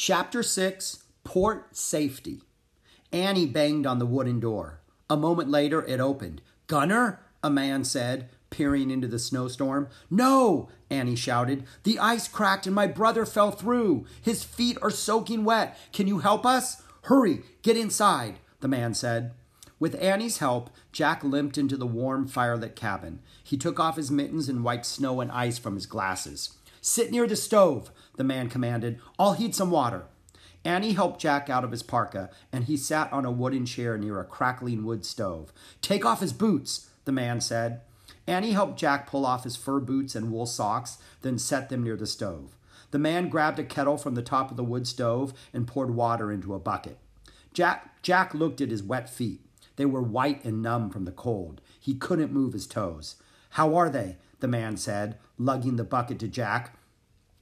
Chapter 6 Port Safety. Annie banged on the wooden door. A moment later, it opened. Gunnar? A man said, peering into the snowstorm. No! Annie shouted. The ice cracked and my brother fell through. His feet are soaking wet. Can you help us? Hurry, get inside, the man said. With Annie's help, Jack limped into the warm, firelit cabin. He took off his mittens and wiped snow and ice from his glasses. Sit near the stove, the man commanded. I'll heat some water. Annie helped Jack out of his parka, and he sat on a wooden chair near a crackling wood stove. Take off his boots, the man said. Annie helped Jack pull off his fur boots and wool socks, then set them near the stove. The man grabbed a kettle from the top of the wood stove and poured water into a bucket. Jack, Jack looked at his wet feet. They were white and numb from the cold. He couldn't move his toes. How are they? the man said, lugging the bucket to Jack.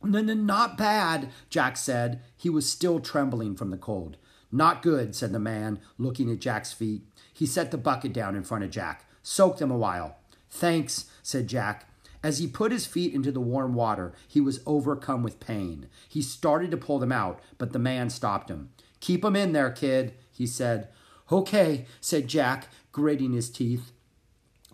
Not bad, Jack said. He was still trembling from the cold. Not good, said the man, looking at Jack's feet. He set the bucket down in front of Jack. Soak them a while. Thanks, said Jack. As he put his feet into the warm water, he was overcome with pain. He started to pull them out, but the man stopped him. Keep 'em in there, kid, he said. Okay, said Jack, gritting his teeth.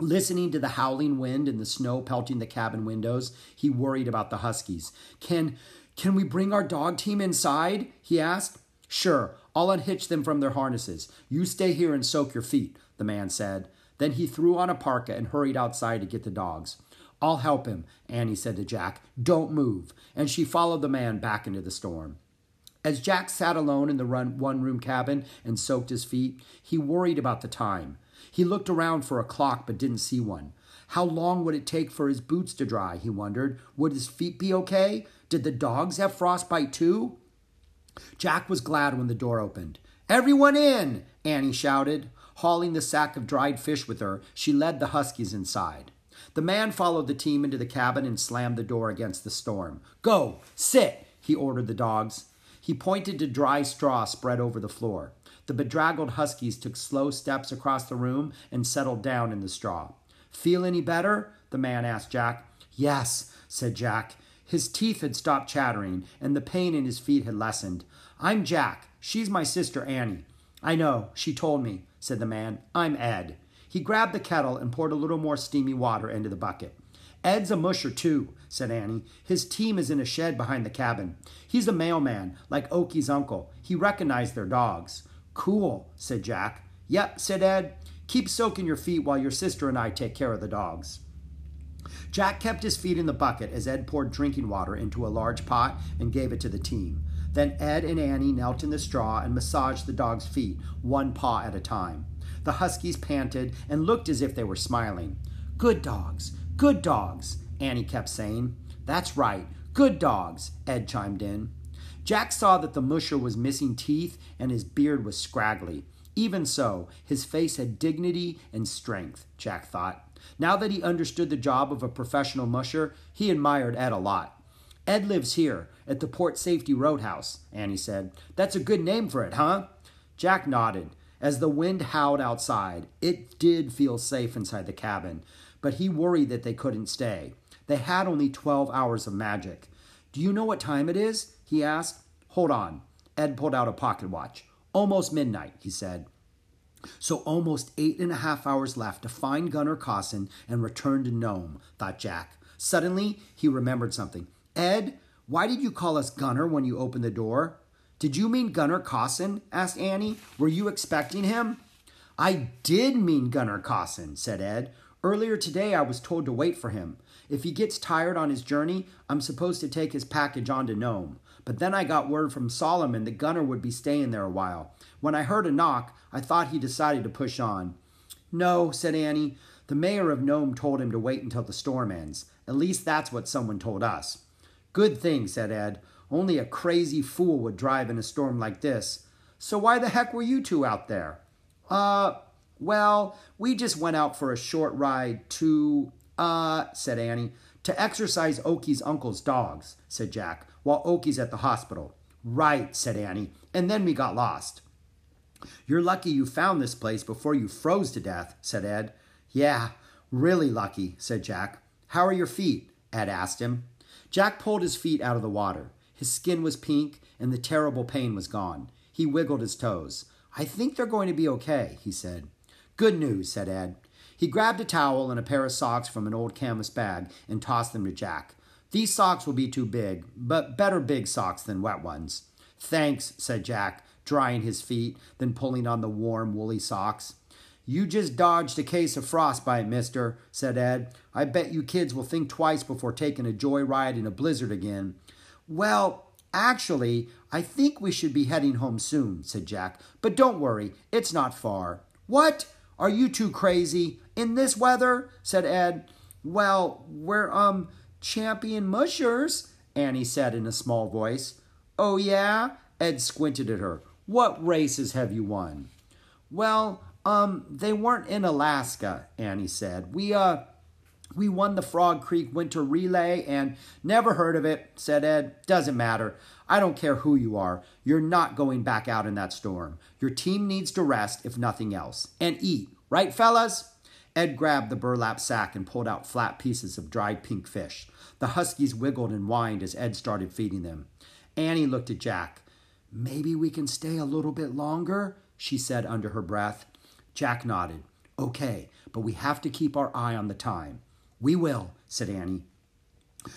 Listening to the howling wind and the snow pelting the cabin windows, he worried about the huskies. Can can we bring our dog team inside? he asked. Sure, I'll unhitch them from their harnesses. You stay here and soak your feet, the man said. Then he threw on a parka and hurried outside to get the dogs. I'll help him, Annie said to Jack. Don't move. And she followed the man back into the storm. As Jack sat alone in the one room cabin and soaked his feet, he worried about the time. He looked around for a clock but didn't see one. How long would it take for his boots to dry? He wondered. Would his feet be okay? Did the dogs have frostbite too? Jack was glad when the door opened. Everyone in! Annie shouted. Hauling the sack of dried fish with her, she led the huskies inside. The man followed the team into the cabin and slammed the door against the storm. Go! Sit! he ordered the dogs. He pointed to dry straw spread over the floor. The bedraggled huskies took slow steps across the room and settled down in the straw. Feel any better? the man asked Jack. Yes, said Jack. His teeth had stopped chattering, and the pain in his feet had lessened. I'm Jack. She's my sister Annie. I know, she told me, said the man. I'm Ed. He grabbed the kettle and poured a little more steamy water into the bucket. Ed's a musher, too, said Annie. His team is in a shed behind the cabin. He's a mailman, like Oki's uncle. He recognized their dogs. Cool, said Jack. Yep, said Ed. Keep soaking your feet while your sister and I take care of the dogs. Jack kept his feet in the bucket as Ed poured drinking water into a large pot and gave it to the team. Then Ed and Annie knelt in the straw and massaged the dog's feet, one paw at a time. The huskies panted and looked as if they were smiling. Good dogs, good dogs, Annie kept saying. That's right, good dogs, Ed chimed in. Jack saw that the musher was missing teeth and his beard was scraggly. Even so, his face had dignity and strength, Jack thought. Now that he understood the job of a professional musher, he admired Ed a lot. Ed lives here, at the Port Safety Roadhouse, Annie said. That's a good name for it, huh? Jack nodded. As the wind howled outside, it did feel safe inside the cabin, but he worried that they couldn't stay. They had only 12 hours of magic. Do you know what time it is? he asked. Hold on. Ed pulled out a pocket watch. Almost midnight, he said. So almost eight and a half hours left to find Gunnar Kaasen and return to Nome, thought Jack. Suddenly, he remembered something. Ed, why did you call us Gunnar when you opened the door? Did you mean Gunnar Kaasen? asked Annie. Were you expecting him? I did mean Gunnar Kaasen, said Ed. Earlier today, I was told to wait for him. If he gets tired on his journey, I'm supposed to take his package on to Nome. But then I got word from Solomon that Gunnar would be staying there a while. When I heard a knock, I thought he decided to push on. No, said Annie. The mayor of Nome told him to wait until the storm ends. At least that's what someone told us. Good thing, said Ed. Only a crazy fool would drive in a storm like this. So why the heck were you two out there? Uh, well, we just went out for a short ride to, uh, said Annie. To exercise Oki's uncle's dogs, said Jack while Oki's at the hospital. Right, said Annie, and then we got lost. You're lucky you found this place before you froze to death, said Ed. Yeah, really lucky, said Jack. How are your feet? Ed asked him. Jack pulled his feet out of the water. His skin was pink, and the terrible pain was gone. He wiggled his toes. I think they're going to be okay, he said. Good news, said Ed. He grabbed a towel and a pair of socks from an old canvas bag and tossed them to Jack. These socks will be too big, but better big socks than wet ones. Thanks, said Jack, drying his feet, then pulling on the warm, woolly socks. You just dodged a case of frostbite, mister, said Ed. I bet you kids will think twice before taking a joyride in a blizzard again. Well, actually, I think we should be heading home soon, said Jack. But don't worry, it's not far. What? Are you two crazy? In this weather? said Ed. Well, we're, um, champion mushers, Annie said in a small voice. Oh, yeah? Ed squinted at her. What races have you won? Well, um, they weren't in Alaska, Annie said. We, uh, we won the Frog Creek Winter Relay and never heard of it, said Ed. Doesn't matter. I don't care who you are. You're not going back out in that storm. Your team needs to rest, if nothing else, and eat. Right, fellas? Ed grabbed the burlap sack and pulled out flat pieces of dried pink fish. The huskies wiggled and whined as Ed started feeding them. Annie looked at Jack. Maybe we can stay a little bit longer, she said under her breath. Jack nodded. Okay, but we have to keep our eye on the time. We will, said Annie.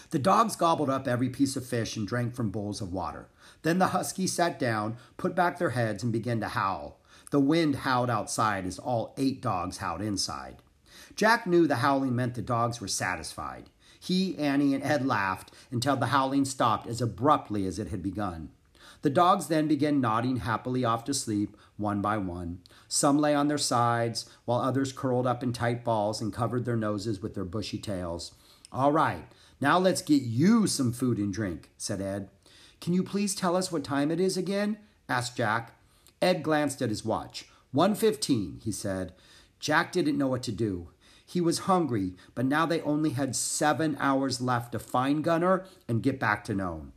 The dogs gobbled up every piece of fish and drank from bowls of water. Then the huskies sat down, put back their heads, and began to howl. The wind howled outside as all eight dogs howled inside. Jack knew the howling meant the dogs were satisfied. He, Annie, and Ed laughed until the howling stopped as abruptly as it had begun. The dogs then began nodding happily off to sleep, one by one. Some lay on their sides, while others curled up in tight balls and covered their noses with their bushy tails. All right, now let's get you some food and drink, said Ed. Can you please tell us what time it is again? asked Jack. Ed glanced at his watch. One fifteen, he said. Jack didn't know what to do. He was hungry, but now they only had seven hours left to find Gunnar and get back to Nome.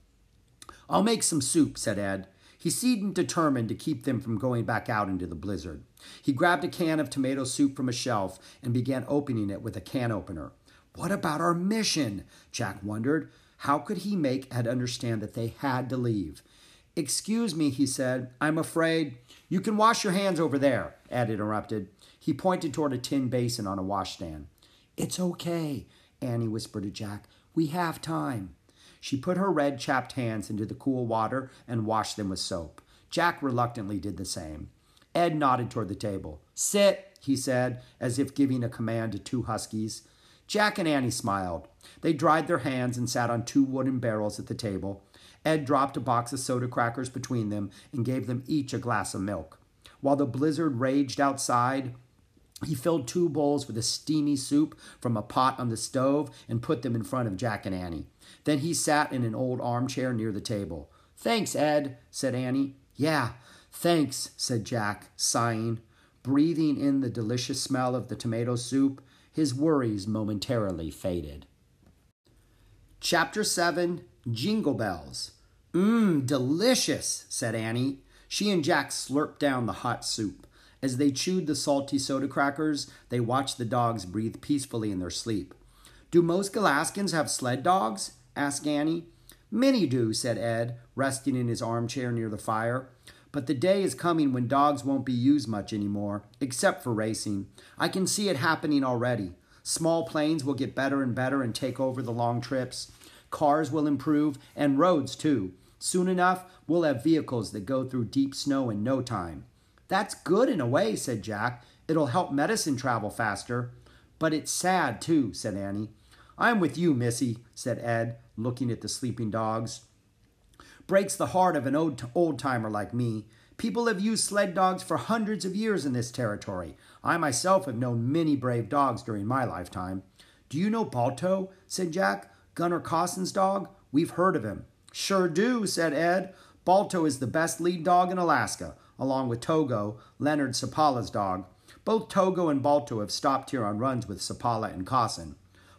I'll make some soup, said Ed. He seemed determined to keep them from going back out into the blizzard. He grabbed a can of tomato soup from a shelf and began opening it with a can opener. What about our mission? Jack wondered. How could he make Ed understand that they had to leave? Excuse me, he said. I'm afraid. You can wash your hands over there, Ed interrupted. He pointed toward a tin basin on a washstand. It's okay, Annie whispered to Jack. We have time. She put her red, chapped hands into the cool water and washed them with soap. Jack reluctantly did the same. Ed nodded toward the table. Sit, he said, as if giving a command to two huskies. Jack and Annie smiled. They dried their hands and sat on two wooden barrels at the table. Ed dropped a box of soda crackers between them and gave them each a glass of milk. While the blizzard raged outside, he filled two bowls with a steamy soup from a pot on the stove and put them in front of Jack and Annie. Then he sat in an old armchair near the table. Thanks, Ed, said Annie. Yeah, thanks, said Jack, sighing. Breathing in the delicious smell of the tomato soup, his worries momentarily faded. Chapter 7 Jingle Bells. Mmm, delicious, said Annie. She and Jack slurped down the hot soup. As they chewed the salty soda crackers, they watched the dogs breathe peacefully in their sleep. Do most Alaskans have sled dogs? asked Annie. Many do, said Ed, resting in his armchair near the fire. But the day is coming when dogs won't be used much anymore, except for racing. I can see it happening already. Small planes will get better and better and take over the long trips. Cars will improve, and roads too. Soon enough, we'll have vehicles that go through deep snow in no time. That's good in a way, said Jack. It'll help medicine travel faster. But it's sad, too, said Annie. I'm with you, Missy, said Ed, looking at the sleeping dogs. Breaks the heart of an old, old timer like me. People have used sled dogs for hundreds of years in this territory. I myself have known many brave dogs during my lifetime. Do you know Balto? said Jack. Gunnar Kaasen's dog? We've heard of him. Sure do, said Ed. Balto is the best lead dog in Alaska, along with Togo, Leonard Seppala's dog. Both Togo and Balto have stopped here on runs with Sapala and Kaasen.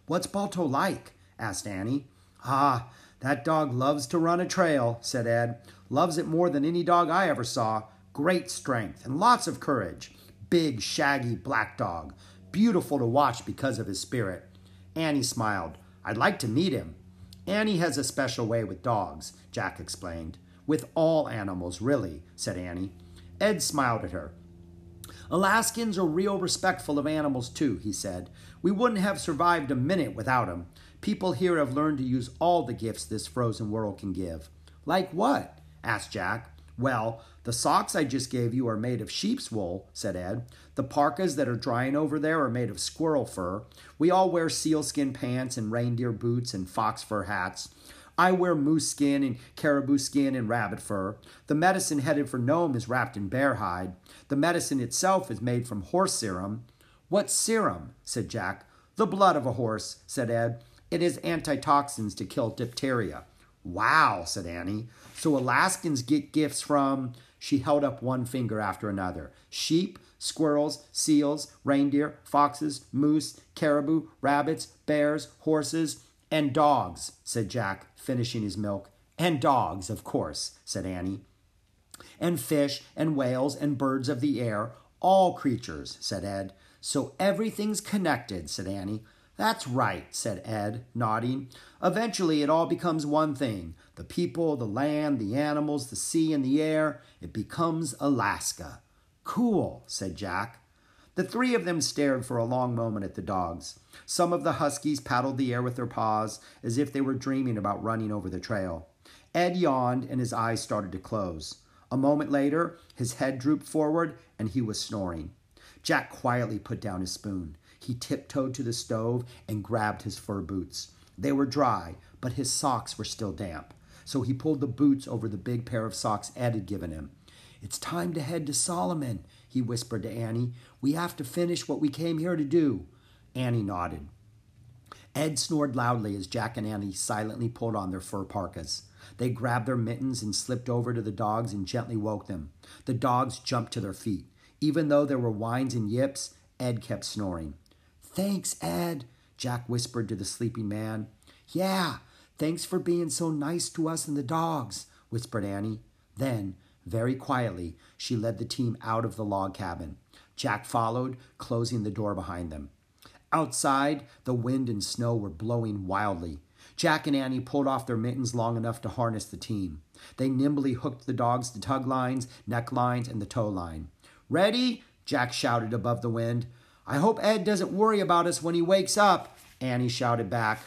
What's Balto like? asked Annie. Ah, that dog loves to run a trail, said Ed. Loves it more than any dog I ever saw. Great strength and lots of courage. Big, shaggy black dog. Beautiful to watch because of his spirit. Annie smiled. I'd like to meet him. Annie has a special way with dogs, Jack explained. with all animals, really, said Annie. Ed smiled at her. Alaskans are real respectful of animals, too, he said. We wouldn't have survived a minute without 'em. People here have learned to use all the gifts this frozen world can give. Like what? asked Jack. Well, the socks I just gave you are made of sheep's wool, said Ed. The parkas that are drying over there are made of squirrel fur. We all wear sealskin pants and reindeer boots and fox fur hats. I wear moose skin and caribou skin and rabbit fur. The medicine headed for Nome is wrapped in bear hide. The medicine itself is made from horse serum. What serum? said Jack. The blood of a horse, said Ed. It is antitoxins to kill diphtheria. Wow, said Annie. So Alaskans get gifts from. She held up one finger after another sheep, squirrels, seals, reindeer, foxes, moose, caribou, rabbits, bears, horses, and dogs, said Jack, finishing his milk. And dogs, of course, said Annie. And fish, and whales, and birds of the air, all creatures, said Ed. So everything's connected, said Annie. That's right, said Ed, nodding. Eventually, it all becomes one thing the people, the land, the animals, the sea, and the air. It becomes Alaska. Cool, said Jack. The three of them stared for a long moment at the dogs. Some of the huskies paddled the air with their paws as if they were dreaming about running over the trail. Ed yawned and his eyes started to close. A moment later, his head drooped forward and he was snoring. Jack quietly put down his spoon. He tiptoed to the stove and grabbed his fur boots. They were dry, but his socks were still damp. So he pulled the boots over the big pair of socks Ed had given him. It's time to head to Solomon, he whispered to Annie. We have to finish what we came here to do. Annie nodded. Ed snored loudly as Jack and Annie silently pulled on their fur parkas. They grabbed their mittens and slipped over to the dogs and gently woke them. The dogs jumped to their feet. Even though there were whines and yips, Ed kept snoring. Thanks, Ed, Jack whispered to the sleeping man. Yeah, thanks for being so nice to us and the dogs, whispered Annie. Then, very quietly, she led the team out of the log cabin. Jack followed, closing the door behind them. Outside, the wind and snow were blowing wildly. Jack and Annie pulled off their mittens long enough to harness the team. They nimbly hooked the dogs to tug lines, neck lines, and the tow line. Ready? Jack shouted above the wind. I hope Ed doesn't worry about us when he wakes up, Annie shouted back.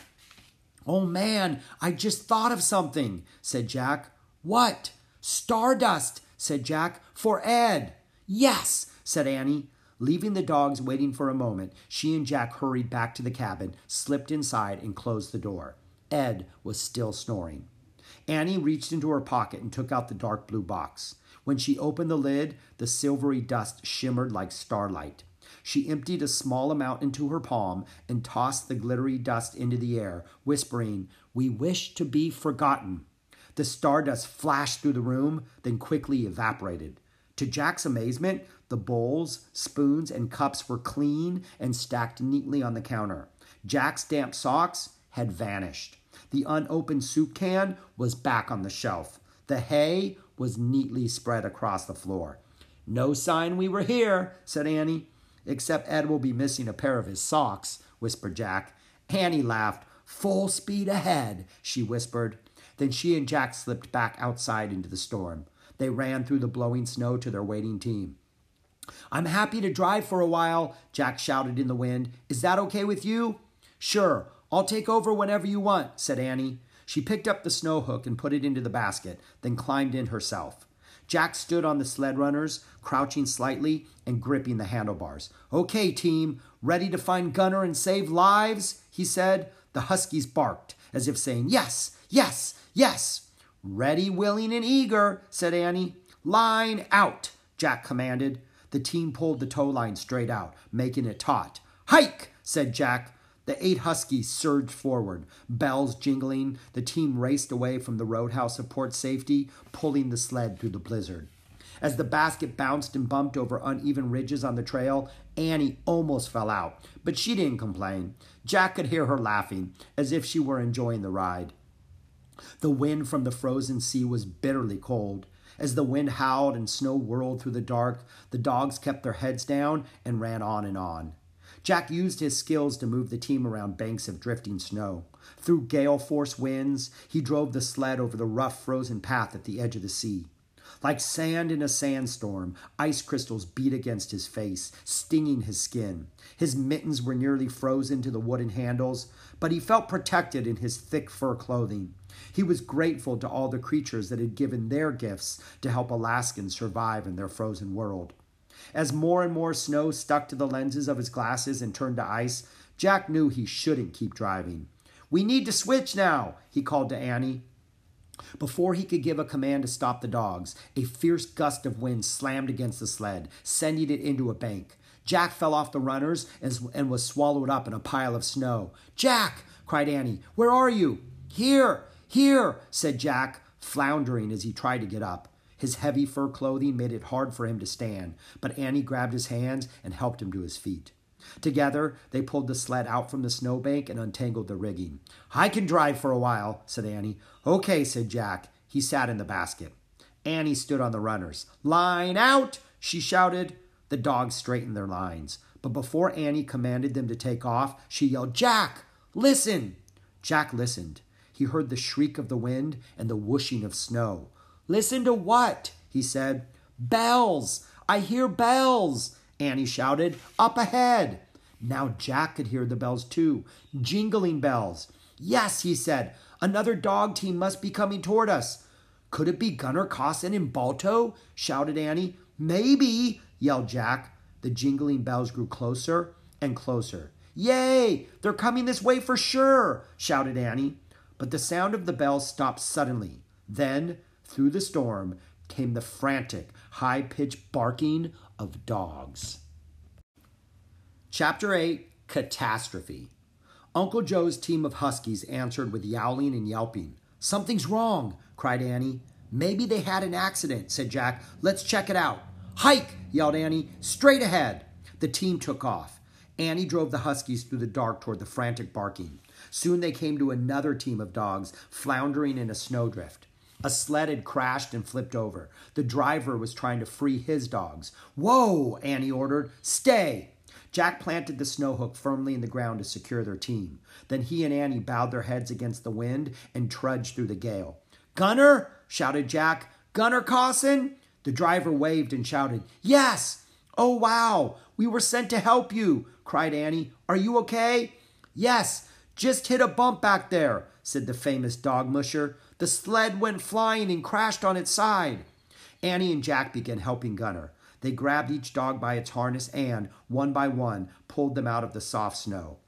Oh man, I just thought of something, said Jack. What? Stardust, said Jack, for Ed. Yes, said Annie. Leaving the dogs waiting for a moment, she and Jack hurried back to the cabin, slipped inside, and closed the door. Ed was still snoring. Annie reached into her pocket and took out the dark blue box. When she opened the lid, the silvery dust shimmered like starlight. She emptied a small amount into her palm and tossed the glittery dust into the air, whispering, We wish to be forgotten. The stardust flashed through the room, then quickly evaporated. To Jack's amazement, the bowls, spoons, and cups were clean and stacked neatly on the counter. Jack's damp socks had vanished. The unopened soup can was back on the shelf. The hay was neatly spread across the floor. No sign we were here, said Annie. Except Ed will be missing a pair of his socks, whispered Jack. Annie laughed. Full speed ahead, she whispered. Then she and Jack slipped back outside into the storm. They ran through the blowing snow to their waiting team. I'm happy to drive for a while, Jack shouted in the wind. Is that okay with you? Sure, I'll take over whenever you want, said Annie. She picked up the snow hook and put it into the basket, then climbed in herself. Jack stood on the sled runners, crouching slightly and gripping the handlebars. Okay, team, ready to find Gunnar and save lives? he said. The huskies barked, as if saying, Yes, yes, yes. Ready, willing, and eager, said Annie. Line out, Jack commanded. The team pulled the tow line straight out, making it taut. Hike, said Jack. The eight huskies surged forward, bells jingling. The team raced away from the roadhouse of Port Safety, pulling the sled through the blizzard. As the basket bounced and bumped over uneven ridges on the trail, Annie almost fell out, but she didn't complain. Jack could hear her laughing, as if she were enjoying the ride. The wind from the frozen sea was bitterly cold. As the wind howled and snow whirled through the dark, the dogs kept their heads down and ran on and on. Jack used his skills to move the team around banks of drifting snow. Through gale force winds, he drove the sled over the rough, frozen path at the edge of the sea. Like sand in a sandstorm, ice crystals beat against his face, stinging his skin. His mittens were nearly frozen to the wooden handles, but he felt protected in his thick fur clothing. He was grateful to all the creatures that had given their gifts to help Alaskans survive in their frozen world. As more and more snow stuck to the lenses of his glasses and turned to ice, Jack knew he shouldn't keep driving. We need to switch now, he called to Annie. Before he could give a command to stop the dogs, a fierce gust of wind slammed against the sled, sending it into a bank. Jack fell off the runners and was swallowed up in a pile of snow. Jack! cried Annie. Where are you? Here! Here! said Jack, floundering as he tried to get up. His heavy fur clothing made it hard for him to stand, but Annie grabbed his hands and helped him to his feet. Together, they pulled the sled out from the snowbank and untangled the rigging. I can drive for a while, said Annie. Okay, said Jack. He sat in the basket. Annie stood on the runners. Line out, she shouted. The dogs straightened their lines. But before Annie commanded them to take off, she yelled, Jack, listen! Jack listened. He heard the shriek of the wind and the whooshing of snow. Listen to what? he said. Bells! I hear bells! Annie shouted. Up ahead! Now Jack could hear the bells too, jingling bells. Yes, he said, another dog team must be coming toward us. Could it be Gunnar Kaasen and Balto? shouted Annie. Maybe, yelled Jack. The jingling bells grew closer and closer. Yay! They're coming this way for sure, shouted Annie. But the sound of the bells stopped suddenly. Then through the storm came the frantic, high pitched barking of dogs. Chapter 8 Catastrophe. Uncle Joe's team of huskies answered with yowling and yelping. Something's wrong, cried Annie. Maybe they had an accident, said Jack. Let's check it out. Hike, yelled Annie. Straight ahead. The team took off. Annie drove the huskies through the dark toward the frantic barking. Soon they came to another team of dogs floundering in a snowdrift. A sled had crashed and flipped over. The driver was trying to free his dogs. Whoa, Annie ordered. Stay. Jack planted the snow hook firmly in the ground to secure their team. Then he and Annie bowed their heads against the wind and trudged through the gale. Gunnar, shouted Jack. Gunnar Kaasen? The driver waved and shouted, Yes! Oh, wow! We were sent to help you, cried Annie. Are you okay? Yes, just hit a bump back there, said the famous dog musher. The sled went flying and crashed on its side. Annie and Jack began helping Gunnar. They grabbed each dog by its harness and, one by one, pulled them out of the soft snow.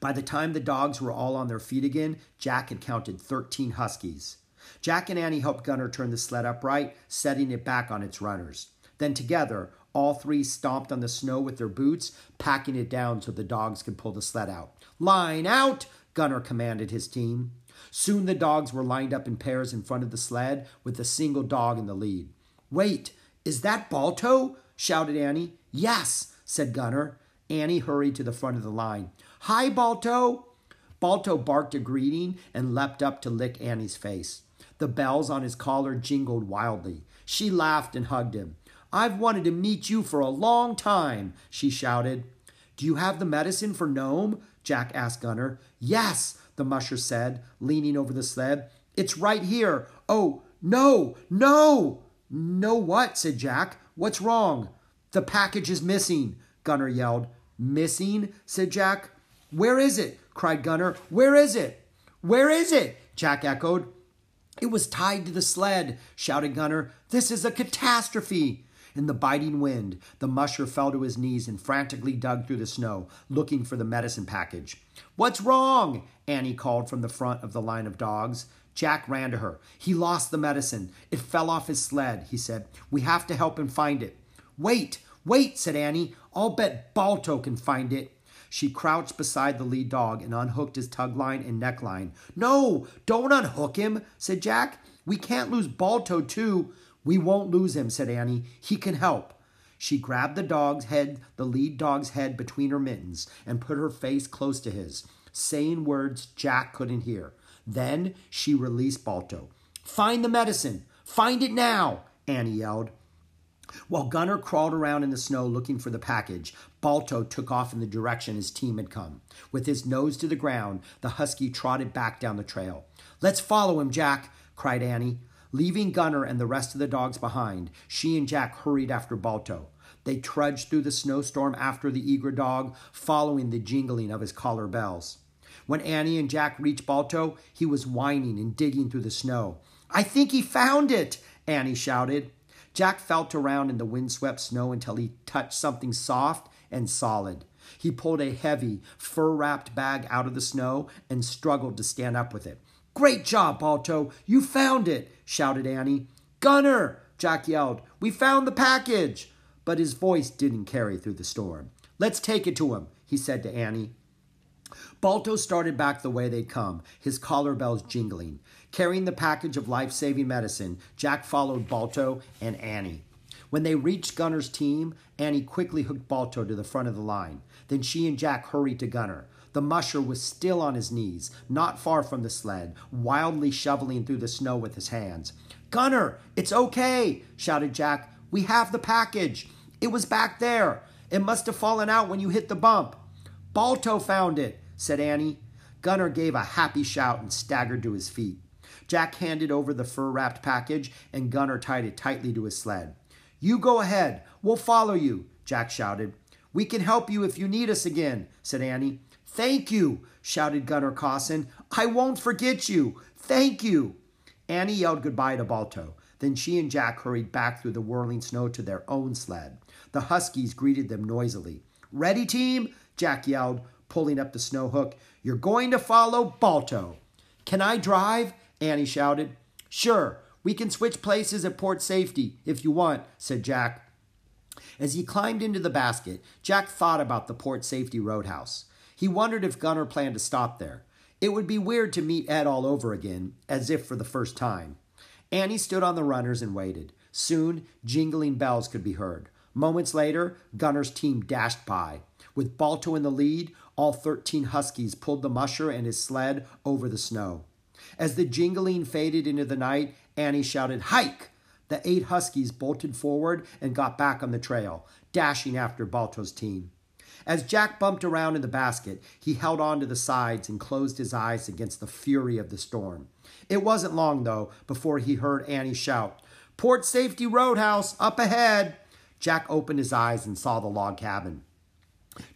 By the time the dogs were all on their feet again, Jack had counted 13 huskies. Jack and Annie helped Gunnar turn the sled upright, setting it back on its runners. Then together, all three stomped on the snow with their boots, packing it down so the dogs could pull the sled out. Line out, Gunnar commanded his team. Soon the dogs were lined up in pairs in front of the sled, with a single dog in the lead. Wait, is that Balto? shouted Annie. Yes, said Gunnar. Annie hurried to the front of the line. Hi, Balto. Balto barked a greeting and leapt up to lick Annie's face. The bells on his collar jingled wildly. She laughed and hugged him. I've wanted to meet you for a long time, she shouted. Do you have the medicine for Nome? Jack asked Gunnar. Yes, the musher said, leaning over the sled. It's right here. Oh, no, no! No what? said Jack. What's wrong? The package is missing, Gunnar yelled. Missing? said Jack. Where is it? cried Gunnar. Where is it? Where is it? Jack echoed. It was tied to the sled, shouted Gunnar. This is a catastrophe. In the biting wind, the musher fell to his knees and frantically dug through the snow, looking for the medicine package. What's wrong? Annie called from the front of the line of dogs. Jack ran to her. He lost the medicine. It fell off his sled, he said. We have to help him find it. Wait, wait, said Annie. I'll bet Balto can find it. She crouched beside the lead dog and unhooked his tug line and neckline. No, don't unhook him, said Jack. We can't lose Balto, too. We won't lose him, said Annie. He can help. She grabbed the dog's head, the lead dog's head between her mittens, and put her face close to his, saying words Jack couldn't hear. Then she released Balto. Find the medicine. Find it now, Annie yelled. While Gunnar crawled around in the snow looking for the package, Balto took off in the direction his team had come. With his nose to the ground, the husky trotted back down the trail. Let's follow him, Jack, cried Annie. Leaving Gunnar and the rest of the dogs behind, she and Jack hurried after Balto. They trudged through the snowstorm after the eager dog, following the jingling of his collar bells. When Annie and Jack reached Balto, he was whining and digging through the snow. I think he found it, Annie shouted. Jack felt around in the windswept snow until he touched something soft and solid. He pulled a heavy, fur wrapped bag out of the snow and struggled to stand up with it. Great job, Balto! You found it! shouted Annie. Gunnar! Jack yelled. We found the package! But his voice didn't carry through the storm. Let's take it to him, he said to Annie. Balto started back the way they'd come, his collar bells jingling. Carrying the package of life saving medicine, Jack followed Balto and Annie. When they reached Gunnar's team, Annie quickly hooked Balto to the front of the line. Then she and Jack hurried to Gunnar. The musher was still on his knees, not far from the sled, wildly shoveling through the snow with his hands. Gunnar, it's okay, shouted Jack. We have the package. It was back there. It must have fallen out when you hit the bump. Balto found it, said Annie. Gunnar gave a happy shout and staggered to his feet. Jack handed over the fur wrapped package, and Gunnar tied it tightly to his sled. You go ahead. We'll follow you, Jack shouted. We can help you if you need us again, said Annie. Thank you, shouted Gunnar Kaasen. I won't forget you. Thank you. Annie yelled goodbye to Balto. Then she and Jack hurried back through the whirling snow to their own sled. The Huskies greeted them noisily. Ready, team? Jack yelled, pulling up the snow hook. You're going to follow Balto. Can I drive? Annie shouted. Sure, we can switch places at port safety if you want, said Jack. As he climbed into the basket, Jack thought about the port safety roadhouse. He wondered if Gunnar planned to stop there. It would be weird to meet Ed all over again, as if for the first time. Annie stood on the runners and waited. Soon, jingling bells could be heard. Moments later, Gunnar's team dashed by. With Balto in the lead, all 13 Huskies pulled the musher and his sled over the snow. As the jingling faded into the night, Annie shouted, Hike! The eight Huskies bolted forward and got back on the trail, dashing after Balto's team. As Jack bumped around in the basket, he held on to the sides and closed his eyes against the fury of the storm. It wasn't long, though, before he heard Annie shout, Port Safety Roadhouse, up ahead! Jack opened his eyes and saw the log cabin.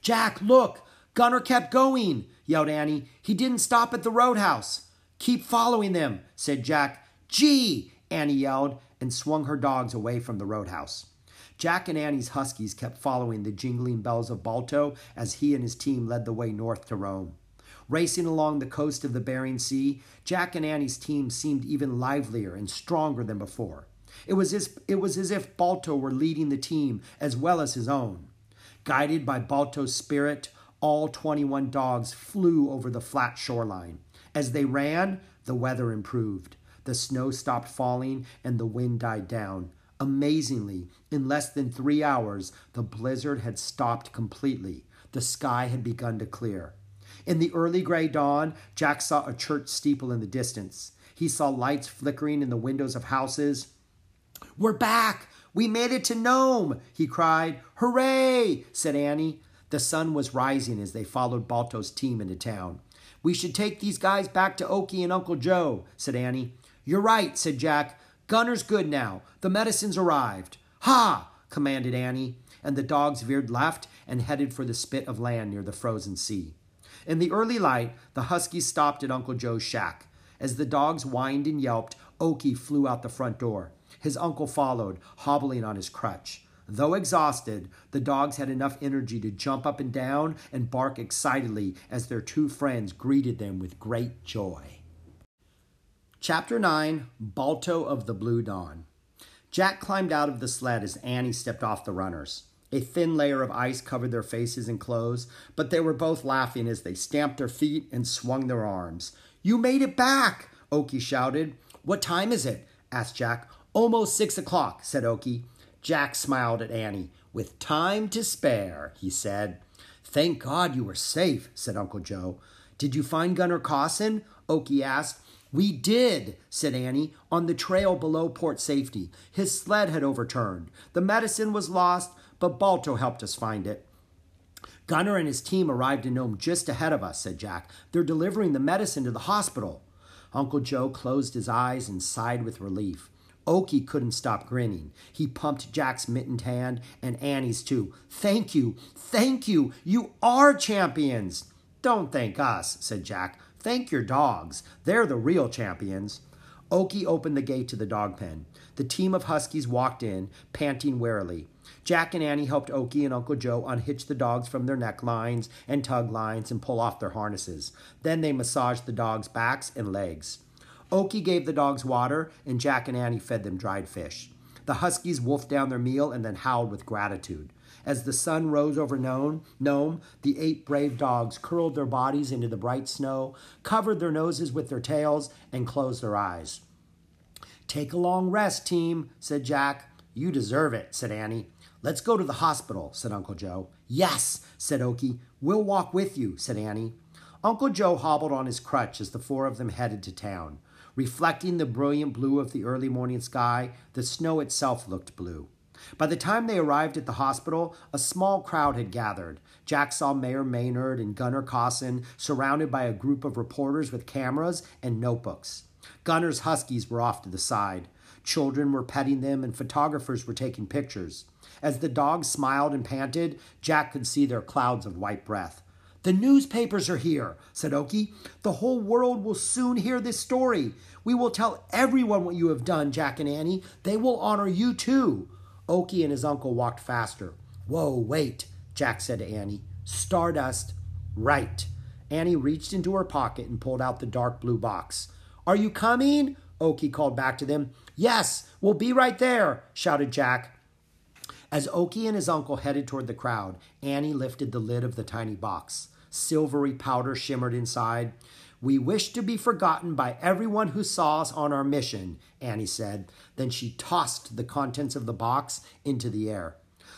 Jack, look! Gunnar kept going, yelled Annie. He didn't stop at the roadhouse. Keep following them, said Jack. Gee! Annie yelled and swung her dogs away from the roadhouse. Jack and Annie's huskies kept following the jingling bells of Balto as he and his team led the way north to Nome. Racing along the coast of the Bering Sea, Jack and Annie's team seemed even livelier and stronger than before. It was, as, it was as if Balto were leading the team as well as his own. Guided by Balto's spirit, all 21 dogs flew over the flat shoreline. As they ran, the weather improved. The snow stopped falling and the wind died down. Amazingly, in less than three hours, the blizzard had stopped completely. The sky had begun to clear. In the early gray dawn, Jack saw a church steeple in the distance. He saw lights flickering in the windows of houses. We're back! We made it to Nome! he cried. Hooray! said Annie. The sun was rising as they followed Balto's team into town. We should take these guys back to Okie and Uncle Joe, said Annie. You're right, said Jack. Gunnar's good now. The medicine's arrived. Haw! commanded Annie, and the dogs veered left and headed for the spit of land near the frozen sea. In the early light, the huskies stopped at Uncle Joe's shack. As the dogs whined and yelped, Okie flew out the front door. His uncle followed, hobbling on his crutch. Though exhausted, the dogs had enough energy to jump up and down and bark excitedly as their two friends greeted them with great joy. Chapter 9 Balto of the Blue Dawn. Jack climbed out of the sled as Annie stepped off the runners. A thin layer of ice covered their faces and clothes, but they were both laughing as they stamped their feet and swung their arms. You made it back! Okie shouted. What time is it? asked Jack. Almost six o'clock, said Okie. Jack smiled at Annie. With time to spare, he said. Thank God you were safe, said Uncle Joe. Did you find Gunnar Kaasen? Okie asked. We did, said Annie, on the trail below Port Safety. His sled had overturned. The medicine was lost, but Balto helped us find it. Gunnar and his team arrived in Nome just ahead of us, said Jack. They're delivering the medicine to the hospital. Uncle Joe closed his eyes and sighed with relief. Okie couldn't stop grinning. He pumped Jack's mittened hand and Annie's too. Thank you, thank you. You are champions. Don't thank us, said Jack. Thank your dogs. They're the real champions. Okie opened the gate to the dog pen. The team of huskies walked in, panting warily. Jack and Annie helped Okie and Uncle Joe unhitch the dogs from their necklines and tug lines and pull off their harnesses. Then they massaged the dogs' backs and legs. Okie gave the dogs water, and Jack and Annie fed them dried fish. The huskies wolfed down their meal and then howled with gratitude. As the sun rose over Nome, Nome, the eight brave dogs curled their bodies into the bright snow, covered their noses with their tails, and closed their eyes. Take a long rest, team, said Jack. You deserve it, said Annie. Let's go to the hospital, said Uncle Joe. Yes, said Okie. We'll walk with you, said Annie. Uncle Joe hobbled on his crutch as the four of them headed to town. Reflecting the brilliant blue of the early morning sky, the snow itself looked blue. By the time they arrived at the hospital, a small crowd had gathered. Jack saw Mayor Maynard and Gunnar Kaasen surrounded by a group of reporters with cameras and notebooks. Gunnar's huskies were off to the side. Children were petting them and photographers were taking pictures. As the dogs smiled and panted, Jack could see their clouds of white breath. The newspapers are here, said Okie. The whole world will soon hear this story. We will tell everyone what you have done, Jack and Annie. They will honor you too. Okie and his uncle walked faster. Whoa, wait, Jack said to Annie. Stardust. Right. Annie reached into her pocket and pulled out the dark blue box. Are you coming? Okie called back to them. Yes, we'll be right there, shouted Jack. As Okie and his uncle headed toward the crowd, Annie lifted the lid of the tiny box. Silvery powder shimmered inside. We wish to be forgotten by everyone who saw us on our mission, Annie said. Then she tossed the contents of the box into the air.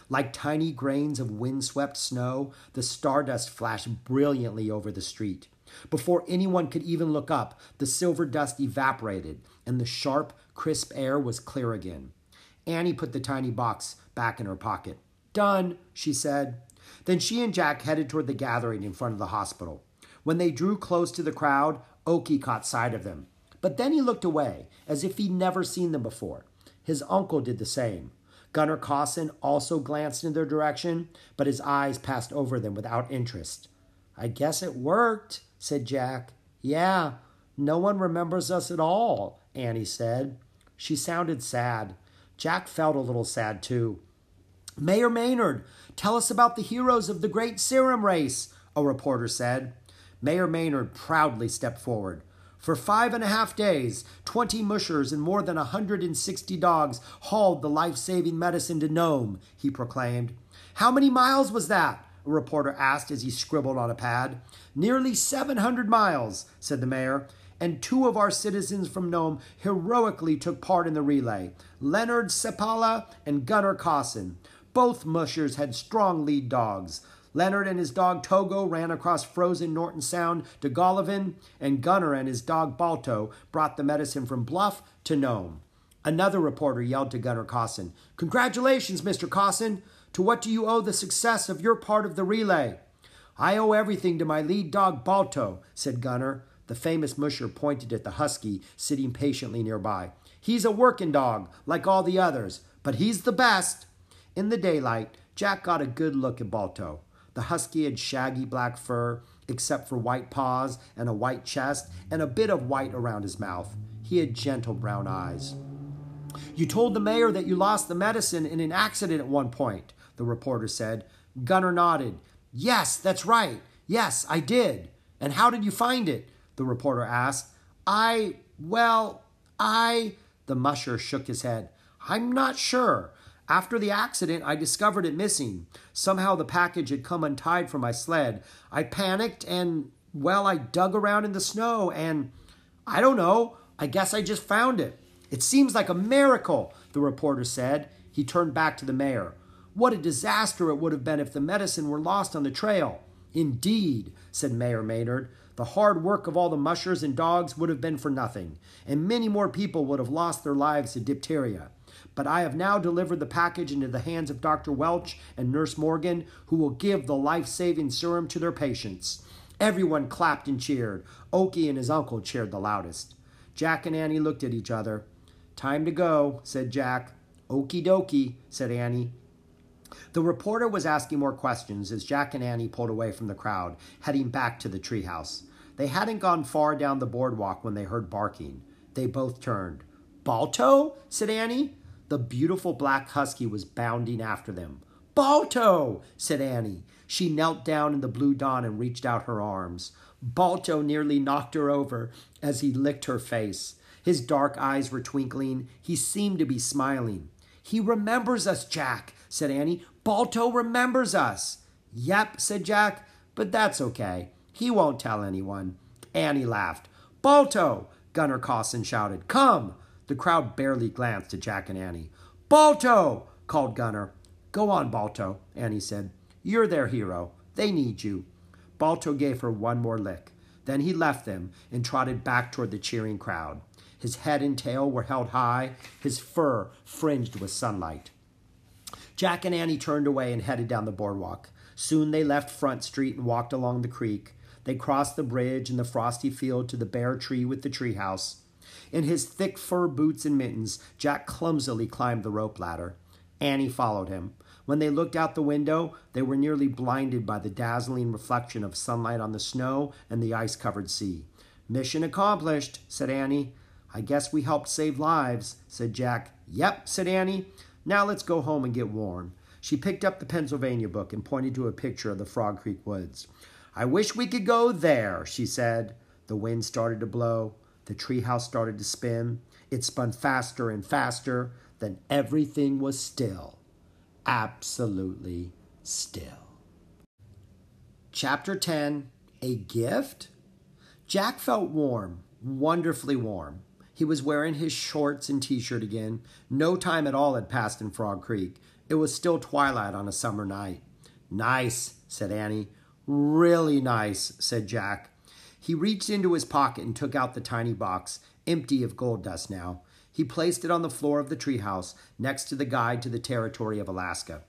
Like tiny grains of windswept snow, the stardust flashed brilliantly over the street. Before anyone could even look up, the silver dust evaporated, and the sharp, crisp air was clear again. Annie put the tiny box back in her pocket. Done, she said. Then she and Jack headed toward the gathering in front of the hospital. When they drew close to the crowd, Okie caught sight of them. But then he looked away, as if he'd never seen them before. His uncle did the same. Gunnar Kaasen also glanced in their direction, but his eyes passed over them without interest. I guess it worked, said Jack. Yeah, no one remembers us at all, Annie said. She sounded sad. Jack felt a little sad too. Mayor Maynard, tell us about the heroes of the great serum race, a reporter said. Mayor Maynard proudly stepped forward. For five and a half days, 20 mushers and more than a 160 dogs hauled the life saving medicine to Nome, he proclaimed. How many miles was that? A reporter asked as he scribbled on a pad. Nearly 700 miles, said the mayor and two of our citizens from Nome heroically took part in the relay Leonard Seppala and Gunnar Kaasen. Both mushers had strong lead dogs. Leonard and his dog Togo ran across frozen Norton Sound to Golovin, and Gunnar and his dog Balto brought the medicine from Bluff to Nome. Another reporter yelled to Gunnar Kaasen, Congratulations, Mr. Kaasen! To what do you owe the success of your part of the relay? I owe everything to my lead dog Balto, said Gunnar. The famous musher pointed at the husky sitting patiently nearby. He's a working dog, like all the others, but he's the best. In the daylight, Jack got a good look at Balto. The husky had shaggy black fur, except for white paws and a white chest and a bit of white around his mouth. He had gentle brown eyes. You told the mayor that you lost the medicine in an accident at one point, the reporter said. Gunnar nodded. Yes, that's right. Yes, I did. And how did you find it? the reporter asked. I, well, I. The musher shook his head. I'm not sure. After the accident, I discovered it missing. Somehow the package had come untied from my sled. I panicked and, well, I dug around in the snow and, I don't know, I guess I just found it. It seems like a miracle, the reporter said. He turned back to the mayor. What a disaster it would have been if the medicine were lost on the trail. Indeed, said Mayor Maynard. The hard work of all the mushers and dogs would have been for nothing, and many more people would have lost their lives to diphtheria. But I have now delivered the package into the hands of Dr. Welch and Nurse Morgan, who will give the life saving serum to their patients. Everyone clapped and cheered. Okie and his uncle cheered the loudest. Jack and Annie looked at each other. Time to go, said Jack. Okie dokie, said Annie. The reporter was asking more questions as Jack and Annie pulled away from the crowd, heading back to the treehouse. They hadn't gone far down the boardwalk when they heard barking. They both turned. Balto? said Annie. The beautiful black husky was bounding after them. Balto! said Annie. She knelt down in the blue dawn and reached out her arms. Balto nearly knocked her over as he licked her face. His dark eyes were twinkling. He seemed to be smiling. He remembers us, Jack, said Annie. Balto remembers us. Yep, said Jack, but that's okay. He won't tell anyone. Annie laughed. Balto! Gunnar Kaasen shouted. Come! The crowd barely glanced at Jack and Annie. Balto! called Gunnar. Go on, Balto, Annie said. You're their hero. They need you. Balto gave her one more lick. Then he left them and trotted back toward the cheering crowd. His head and tail were held high, his fur fringed with sunlight. Jack and Annie turned away and headed down the boardwalk. Soon they left Front Street and walked along the creek. They crossed the bridge and the frosty field to the bare tree with the treehouse. In his thick fur boots and mittens, Jack clumsily climbed the rope ladder. Annie followed him. When they looked out the window, they were nearly blinded by the dazzling reflection of sunlight on the snow and the ice covered sea. Mission accomplished, said Annie. I guess we helped save lives, said Jack. Yep, said Annie. Now let's go home and get warm. She picked up the Pennsylvania book and pointed to a picture of the Frog Creek woods. I wish we could go there, she said. The wind started to blow. The treehouse started to spin. It spun faster and faster. Then everything was still. Absolutely still. Chapter 10 A Gift? Jack felt warm, wonderfully warm. He was wearing his shorts and t shirt again. No time at all had passed in Frog Creek. It was still twilight on a summer night. Nice, said Annie. Really nice, said Jack. He reached into his pocket and took out the tiny box, empty of gold dust now. He placed it on the floor of the treehouse next to the guide to the territory of Alaska.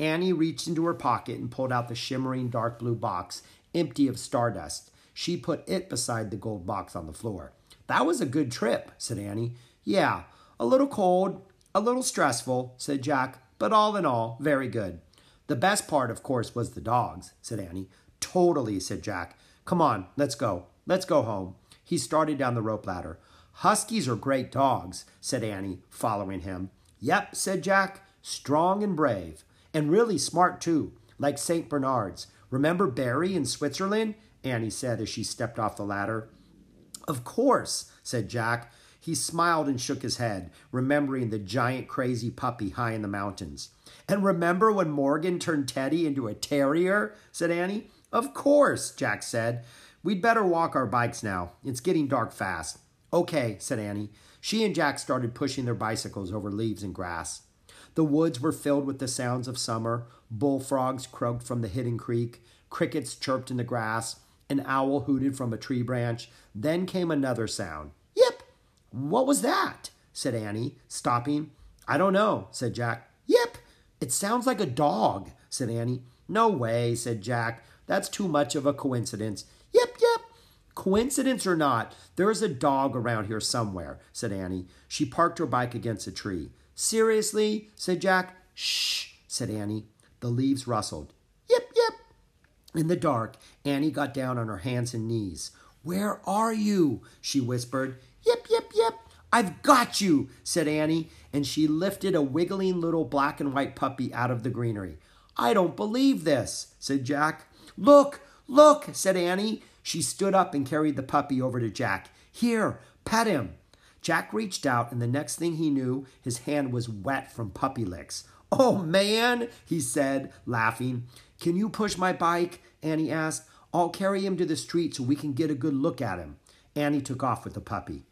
Annie reached into her pocket and pulled out the shimmering dark blue box, empty of stardust. She put it beside the gold box on the floor. That was a good trip, said Annie. Yeah, a little cold, a little stressful, said Jack, but all in all, very good. The best part, of course, was the dogs, said Annie. Totally, said Jack. Come on, let's go. Let's go home. He started down the rope ladder. Huskies are great dogs, said Annie, following him. Yep, said Jack. Strong and brave. And really smart, too, like St. Bernards. Remember Barry in Switzerland? Annie said as she stepped off the ladder. Of course, said Jack. He smiled and shook his head, remembering the giant crazy puppy high in the mountains. And remember when Morgan turned Teddy into a terrier? said Annie. Of course, Jack said. We'd better walk our bikes now. It's getting dark fast. Okay, said Annie. She and Jack started pushing their bicycles over leaves and grass. The woods were filled with the sounds of summer. Bullfrogs croaked from the hidden creek. Crickets chirped in the grass. An owl hooted from a tree branch. Then came another sound. Yip! What was that? said Annie, stopping. I don't know, said Jack. Yip! It sounds like a dog, said Annie. No way, said Jack. That's too much of a coincidence. Yep, yep. Coincidence or not, there is a dog around here somewhere, said Annie. She parked her bike against a tree. Seriously, said Jack. Shh, said Annie. The leaves rustled. Yep, yep. In the dark, Annie got down on her hands and knees. Where are you? she whispered. Yep, yep, yep. I've got you, said Annie, and she lifted a wiggling little black and white puppy out of the greenery. I don't believe this, said Jack. Look, look, said Annie. She stood up and carried the puppy over to Jack. Here, pet him. Jack reached out, and the next thing he knew, his hand was wet from puppy licks. Oh, man, he said, laughing. Can you push my bike? Annie asked. I'll carry him to the street so we can get a good look at him. Annie took off with the puppy.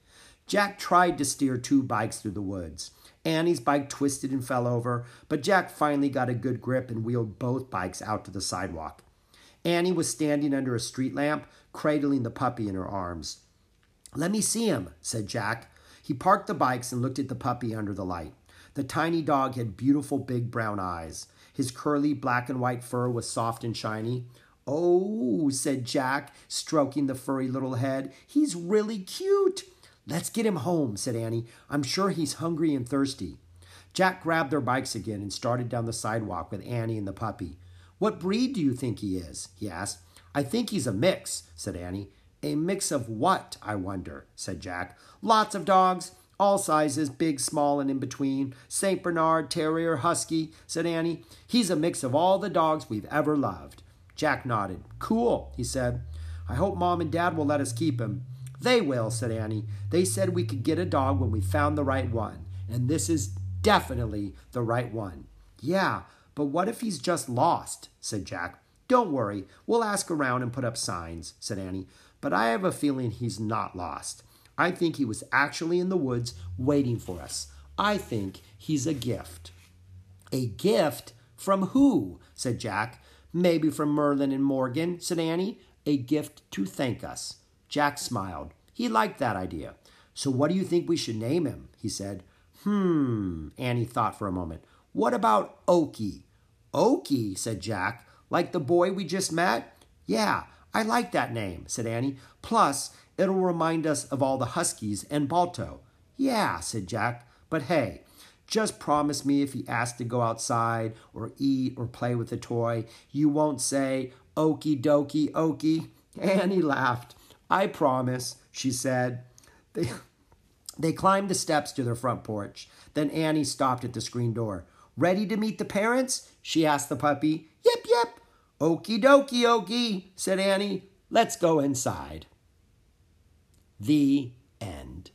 Jack tried to steer two bikes through the woods. Annie's bike twisted and fell over, but Jack finally got a good grip and wheeled both bikes out to the sidewalk. Annie was standing under a street lamp, cradling the puppy in her arms. Let me see him, said Jack. He parked the bikes and looked at the puppy under the light. The tiny dog had beautiful big brown eyes. His curly black and white fur was soft and shiny. Oh, said Jack, stroking the furry little head. He's really cute. Let's get him home, said Annie. I'm sure he's hungry and thirsty. Jack grabbed their bikes again and started down the sidewalk with Annie and the puppy. What breed do you think he is? he asked. I think he's a mix, said Annie. A mix of what, I wonder, said Jack. Lots of dogs, all sizes, big, small, and in between. St. Bernard, Terrier, Husky, said Annie. He's a mix of all the dogs we've ever loved. Jack nodded. Cool, he said. I hope Mom and Dad will let us keep him. They will, said Annie. They said we could get a dog when we found the right one. And this is definitely the right one. Yeah, but what if he's just lost? said Jack. Don't worry, we'll ask around and put up signs, said Annie. But I have a feeling he's not lost. I think he was actually in the woods waiting for us. I think he's a gift. A gift? From who? said Jack. Maybe from Merlin and Morgan, said Annie. A gift to thank us. Jack smiled. He liked that idea. So what do you think we should name him? he said. Hmm, Annie thought for a moment. What about Okie? Okie, said Jack. Like the boy we just met? Yeah, I like that name, said Annie. Plus, it'll remind us of all the Huskies and Balto. Yeah, said Jack. But hey, just promise me if he asks to go outside or eat or play with a toy, you won't say, Okie dokie, okie. Annie laughed. I promise, she said. They, they climbed the steps to their front porch. Then Annie stopped at the screen door. Ready to meet the parents? she asked the puppy. Yep, yep. Okie dokie, okie, said Annie. Let's go inside. The end.